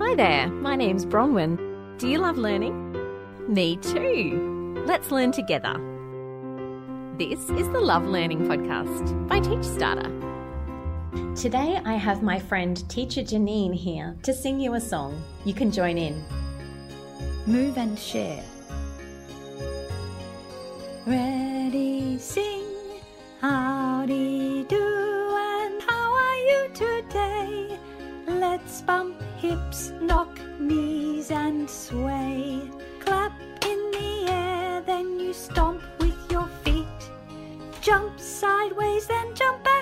Hi there, my name's Bronwyn. Do you love learning? Me too. Let's learn together. This is the Love Learning Podcast by TeachStarter. Today I have my friend Teacher Janine here to sing you a song. You can join in. Move and share. Ready, sing, howdy do, and how are you today? Let's bump hips, knock knees, and sway. Clap in the air, then you stomp with your feet. Jump sideways, then jump back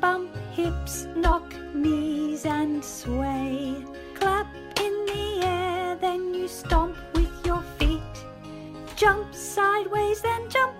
Bump hips, knock knees, and sway. Clap in the air, then you stomp with your feet. Jump sideways, then jump